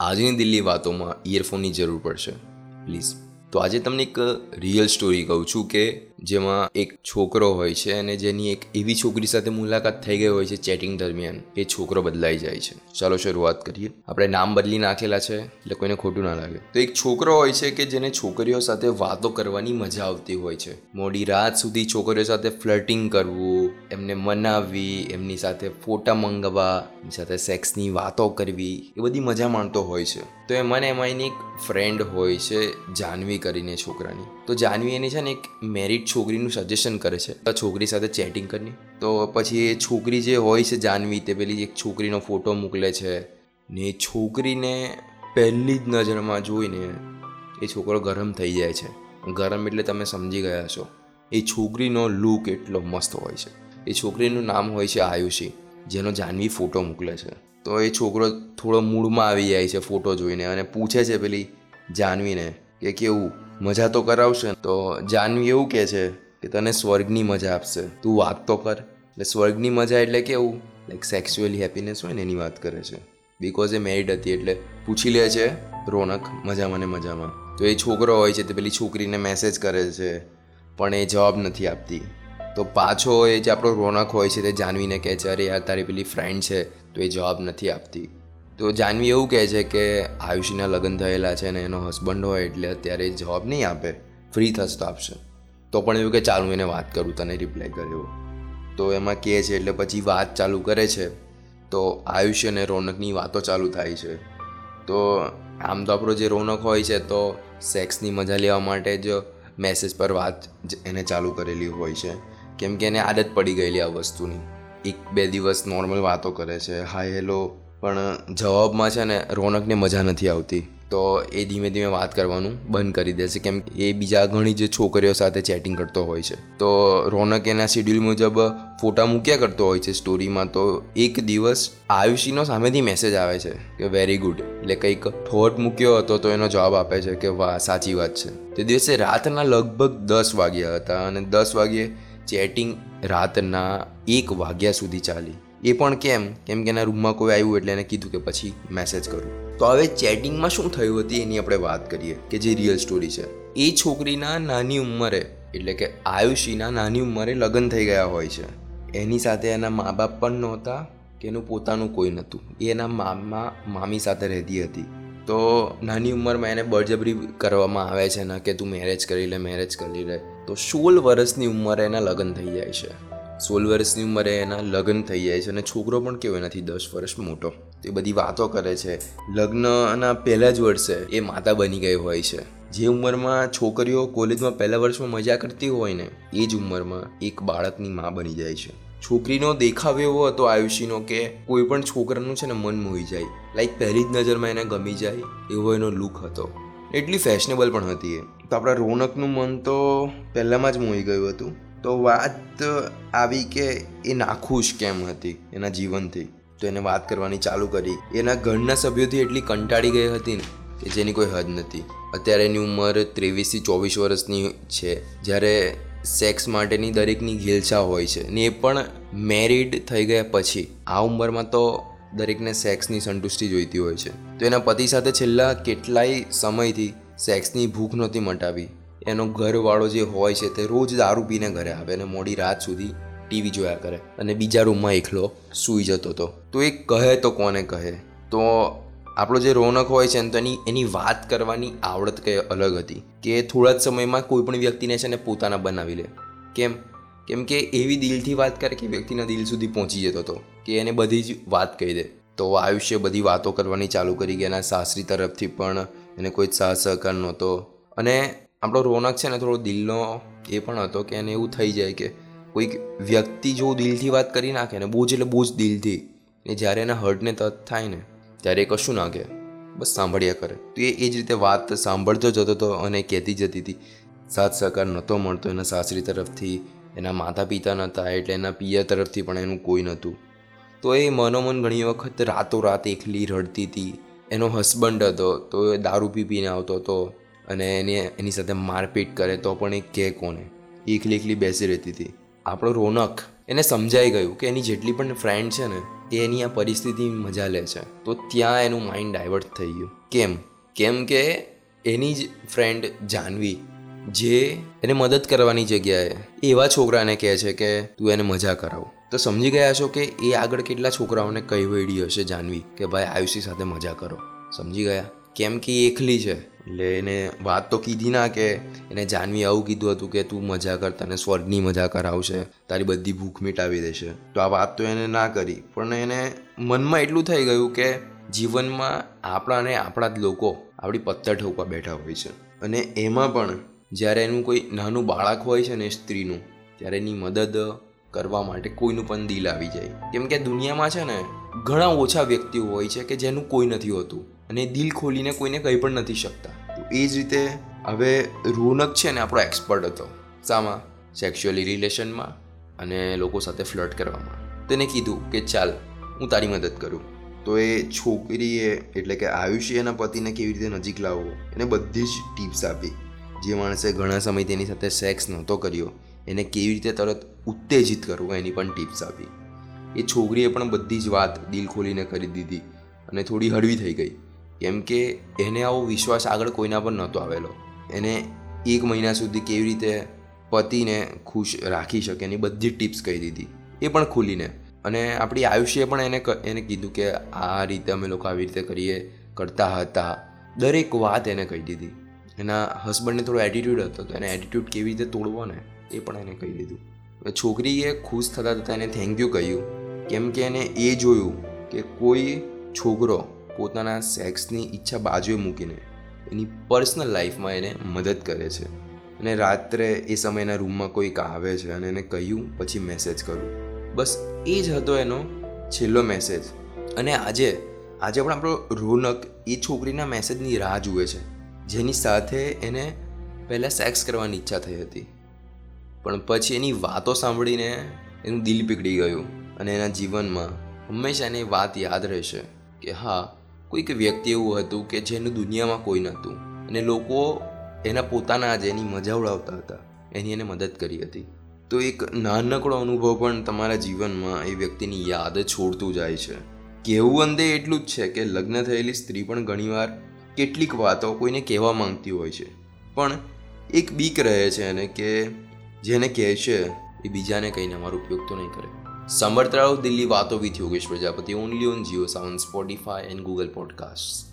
આજની દિલ્હી વાતોમાં ઇયરફોનની જરૂર પડશે. પ્લીઝ તો આજે તમને એક રિયલ સ્ટોરી કહું છું કે જેમાં એક છોકરો હોય છે અને જેની એક એવી છોકરી સાથે મુલાકાત થઈ ગઈ હોય છે ચેટિંગ દરમિયાન. એ છોકરો બદલાઈ જાય છે. ચાલો શરૂઆત કરીએ. આપણે નામ બદલી નાખેલા છે, એટલે કોઈને ખોટું ના લાગે. તો એક છોકરો હોય છે કે જેને છોકરીઓ સાથે વાતો કરવાની મજા આવતી હોય છે. મોડી રાત સુધી છોકરીઓ સાથે ફ્લર્ટિંગ કરવું, એમને મનાવવી, એમની સાથે ફોટા મંગાવવા એમની સાથે સેક્સની વાતો કરવી, એ બધી મજા માણતો હોય છે. તો એમાં મને એમાં એની એક ફ્રેન્ડ હોય છે, જાનવી કરીને છોકરાની. તો જાનવી એની છે ને એક મેરિડ છોકરીનું સજેશન કરે છે છોકરી સાથે ચેટિંગ કરીને તો પછી એ છોકરી જે હોય છે જાનવી, તે પેલી એક છોકરીનો ફોટો મોકલે છે. ને એ છોકરીને પહેલી જ નજરમાં જોઈને એ છોકરો ગરમ થઈ જાય છે. ગરમ એટલે તમે સમજી ગયા છો એ છોકરીનો લુક એટલો મસ્ત હોય છે. એ છોકરીનું નામ હોય છે આયુષી, જેનો જાનવી ફોટો મોકલે છે. તો એ છોકરો થોડો મૂડમાં આવી જાય છે ફોટો જોઈને અને પૂછે છે પેલી જાનવીને કે કેવું? મજા તો કરાવશે. તો જાનવી એવું કહે છે કે તને સ્વર્ગની મજા આપશે. તું વાત તો કર. એટલે સ્વર્ગની મજા એટલે કેવું? લાઈક સેક્સ્યુઅલી હેપીનેસ હોય ને એની વાત કરે છે. બિકોઝ એ મેરિડ હતી એટલે પૂછી લે છે, રોનક મજામાં ને મજામાં. તો એ છોકરો હોય છે તે પેલી છોકરીને મેસેજ કરે છે, પણ એ જવાબ નથી આપતી. તો પાછો એ જે આપણો રોનક હોય છે તે જાનવીને કહે છે, અરે યાર, તારી પેલી ફ્રેન્ડ છે, તો એ જવાબ નથી આપતી. તો જાનવી એવું કહે છે કે આયુષીના લગ્ન થયેલા છે ને એનો હસબન્ડ હોય એટલે અત્યારે જવાબ નહીં આપે ફ્રી થશે તો આપશે. તો પણ એવું કે ચાલુ એને વાત કરું, તને રિપ્લાય કર્યો. તો એમાં કહે છે એટલે પછી વાત ચાલુ કરે છે, તો આયુષ્ય અને રોનકની વાતો ચાલુ થાય છે. તો આમ તો આપણો જે રોનક હોય છે તો સેક્સની મજા લેવા માટે જ મેસેજ પર વાત એને ચાલુ કરેલી હોય છે. કેમ કે એને આદત પડી ગયેલી આ વસ્તુની. એક બે દિવસ નોર્મલ વાતો કરે છે. હાય હેલો પણ જવાબમાં છે ને રોનકને મજા નથી આવતી. તો એ ધીમે ધીમે વાત કરવાનું બંધ કરી દે છે કેમ એ બીજા ઘણી જે છોકરીઓ સાથે ચેટિંગ કરતો હોય છે. તો રોનક એના શેડ્યુલ મુજબ ફોટા મૂક્યા કરતો હોય છે સ્ટોરીમાં તો એક દિવસ આયુષીનો સામેથી મેસેજ આવે છે કે વેરી ગુડ એટલે કંઈક ઠોટ મૂક્યો હતો તો એનો જવાબ આપે છે કે, વાહ, સાચી વાત છે. તે દિવસે રાતના લગભગ દસ વાગ્યા હતા અને દસ વાગ્યે ચેટિંગ રાતના એક વાગ્યા સુધી ચાલી. એ પણ કેમ? કેમ કે એના રૂમમાં કોઈ આવ્યું એટલે એને કીધું કે પછી મેસેજ કરું. તો હવે ચેટિંગમાં શું થયું હતી એની આપણે વાત કરીએ, કે જે રિયલ સ્ટોરી છે. એ છોકરીના નાની ઉંમરે, એટલે કે આયુષીના નાની ઉંમરે લગ્ન થઈ ગયા હોય છે. એની સાથે એના મા બાપ પણ નહોતા, કે એનું પોતાનું કોઈ નહોતું. એ એના મામા, મામી સાથે રહેતી હતી. તો નાની ઉંમરમાં એને બળજબરી કરવામાં આવે છે ને કે તું મેરેજ કરી લે મેરેજ કરી લે. તો સોળ વર્ષની ઉંમરે એના લગ્ન થઈ જાય છે. સોળ વર્ષની ઉંમરે એના લગ્ન થઈ જાય છે અને છોકરો પણ કેવો એનાથી દસ વર્ષ મોટો. તો બધી વાતો કરે છે. લગ્નના પહેલા જ વર્ષે એ માતા બની ગઈ હોય છે. જે ઉંમરમાં છોકરીઓ કોલેજમાં પહેલા વર્ષમાં મજા કરતી હોય ને, એ જ ઉંમરમાં એક બાળકની મા બની જાય છે. છોકરીનો દેખાવ એવો હતો આયુષીનો કે કોઈ પણ છોકરાનું છે ને મન મોહી જાય. લાઈક પહેલી જ નજરમાં એને ગમી જાય એવો એનો લુક હતો. એટલી ફેશનેબલ પણ હતી એ. તો આપણા રોનકનું મન તો પહેલાંમાં જ મોહી ગયું હતું. તો વાત આવી કે એ નાખુશ કેમ હતી એના જીવનથી? તો એને વાત કરવાની ચાલુ કરી. એના ઘરના સભ્યોથી એટલી કંટાળી ગઈ હતી ને કે જેની કોઈ હદ નથી. અત્યારે એની ઉંમર ત્રેવીસથી ચોવીસ વર્ષની છે. જ્યારે સેક્સ માટેની દરેકની ઘેલછા હોય છે. ને એ પણ મેરિડ થઈ ગયા પછી. આ ઉંમરમાં તો દરેકને સેક્સની સંતુષ્ટિ જોઈતી હોય છે. તો એના પતિ સાથે છેલ્લા કેટલાય સમયથી સેક્સની ભૂખ નહોતી મટાવી. એનો ઘરવાળો જે હોય છે તે રોજ દારૂ પીને ઘરે આવે અને મોડી રાત સુધી ટીવી જોયા કરે અને બીજા રૂમમાં એકલો સૂઈ જતો હતો. તો એ કહે તો કોને કહે? તો આપણો જે રોનક હોય છે ને તો એની એની વાત કરવાની આવડત કંઈ અલગ હતી કે થોડા જ સમયમાં કોઈ પણ વ્યક્તિને છે ને પોતાના બનાવી લે. કેમ? કેમ કે એવી દિલથી વાત કરે કે વ્યક્તિના દિલ સુધી પહોંચી જતો હતો. કે એને બધી જ વાત કહી દે. તો આયુષ્ય બધી વાતો કરવાની ચાલુ કરી કે એના સાસરી તરફથી પણ એને કોઈ સાહ સહકાર નહોતો. અને આપણો રોનક છે ને થોડો દિલનો એ પણ હતો કે એને એવું થઈ જાય કે કોઈક વ્યક્તિ જો દિલથી વાત કરી નાખે ને બહુ જ એટલે બહુ જ દિલથી. ને જ્યારે એના હર્ટને તત થાય ને, ત્યારે એ કશું ના કહે. બસ સાંભળ્યા કરે. તો એ એ જ રીતે વાત સાંભળતો જતો હતો અને કહેતી જતી હતી સાથ સહકાર નહોતો મળતો એના સાસરી તરફથી, એના માતા પિતા નહોતા, એટલે એના પિયર તરફથી પણ એનું કોઈ નહોતું. તો એ મનોમન ઘણી વખત રાતોરાત એકલી રડતી હતી. એનો હસબન્ડ હતો, તો એ દારૂ પી પીને આવતો હતો અને એને એની સાથે મારપીટ કરે તો પણ એ કહે કોને? એકલી એકલી બેસી રહેતી હતી. આપણો રોનક એને સમજાઈ ગયું કે એની જેટલી પણ ફ્રેન્ડ છે ને, એ એની આ પરિસ્થિતિ મજા લે છે. તો ત્યાં એનું માઇન્ડ ડાયવર્ટ થઈ ગયું. કેમ? કેમ કે એની જ ફ્રેન્ડ જાનવી જે એને મદદ કરવાની જગ્યાએ એવા છોકરાને કહે છે કે તું એને મજા કરાવ. તો સમજી ગયા છો કે એ આગળ કેટલા છોકરાઓને કહી વળી હશે જાનવી કે ભાઈ આયુષી સાથે મજા કરો. સમજી ગયા? કેમ કે એકલી છે. એટલે એને વાત તો કીધી ના કે એને જાનવી આવું કીધું હતું કે તું મજા કર, તને સ્વર્ગની મજા કરાવશે, તારી બધી ભૂખ મિટાવી દેશે. તો આ વાત તો એને ના કરી. પણ એને મનમાં એટલું થઈ ગયું કે જીવનમાં આપણા અને આપણા જ લોકો આપણી પત્તર ઠોકવા બેઠા હોય છે. અને એમાં પણ જ્યારે એનું કોઈ નાનું બાળક હોય છે ને સ્ત્રીનું, ત્યારે એની મદદ કરવા માટે કોઈનું પણ દિલ આવી જાય. કેમ કે દુનિયામાં છે ને ઘણા ઓછા વ્યક્તિઓ હોય છે કે જેનું કોઈ નથી હોતું અને દિલ ખોલીને કોઈને કંઈ પણ નથી શકતા. તો એ જ રીતે હવે રોનક છે ને આપણો એક્સપર્ટ હતો. સામાં સેક્સ્યુઅલી રિલેશનમાં અને લોકો સાથે ફ્લર્ટ કરવામાં. તેને કીધું કે ચાલ, હું તારી મદદ કરું. તો એ છોકરીએ, એટલે કે આયુષી એના પતિને કેવી રીતે નજીક લાવવો, એને બધી જ ટિપ્સ આપી. જે માણસે ઘણા સમય તેની સાથે સેક્સ નહોતો કર્યો, એને કેવી રીતે તરત ઉત્તેજિત કરવું એની પણ ટિપ્સ આપી. એ છોકરીએ પણ બધી જ વાત દિલ ખોલીને કરી દીધી અને થોડી હળવી થઈ ગઈ. કેમ કે એને આવો વિશ્વાસ આગળ કોઈના પર નહોતો આવેલો. એને એક મહિના સુધી કેવી રીતે પતિને ખુશ રાખી શકે એની બધી ટિપ્સ કહી દીધી. એ પણ ખુલીને. અને આપણી આયુષ્યે પણ એને એને કીધું કે આ રીતે અમે લોકો આવી રીતે કરીએ, કરતા હતા. દરેક વાત એને કહી દીધી. એના હસબન્ડને થોડો એટીટ્યૂડ હતો તો એને એટીટ્યૂડ કેવી રીતે તોડવો ને એ પણ એને કહી દીધું. છોકરીએ ખુશ થતાં થતાં એને થેન્ક યુ કહ્યું. કેમ કે એને એ જોયું કે કોઈ છોકરો પોતાના સેક્સની ઈચ્છા બાજુએ મૂકીને એની પર્સનલ લાઈફમાં એને મદદ કરે છે. અને રાત્રે એ સમયના રૂમમાં કોઈક આવે છે અને એને કહ્યું, પછી મેસેજ કરું. બસ એ જ હતો એનો છેલ્લો મેસેજ અને આજે આજે પણ આપણો રોનક એ છોકરીના મેસેજની રાહ જુએ છે. જેની સાથે એને પહેલાં સેક્સ કરવાની ઈચ્છા થઈ હતી. પણ પછી એની વાતો સાંભળીને એનું દિલ પીગળી ગયું અને એના જીવનમાં હંમેશા એને વાત યાદ રહેશે કે હા, કોઈક વ્યક્તિ એવું હતું કે જેનું દુનિયામાં કોઈ નહોતું અને લોકો એના પોતાના જ એની મજા ઉડાવતા હતા. એની એને મદદ કરી હતી. તો એક નાનકડો અનુભવ પણ તમારા જીવનમાં એ વ્યક્તિની યાદ છોડતું જાય છે. કહેવું અંતે એટલું જ છે કે લગ્ન થયેલી સ્ત્રી પણ ઘણીવાર કેટલીક વાતો કોઈને કહેવા માંગતી હોય છે. પણ એક બીક રહે છે એને કે જેને કહે છે એ બીજાને કહીને અમારો ઉપયોગ તો નહીં કરે. સાંભળતા દિલ્હી વાતો with Yogesh Prajapati only on JioSaavn Spotify and Google podcast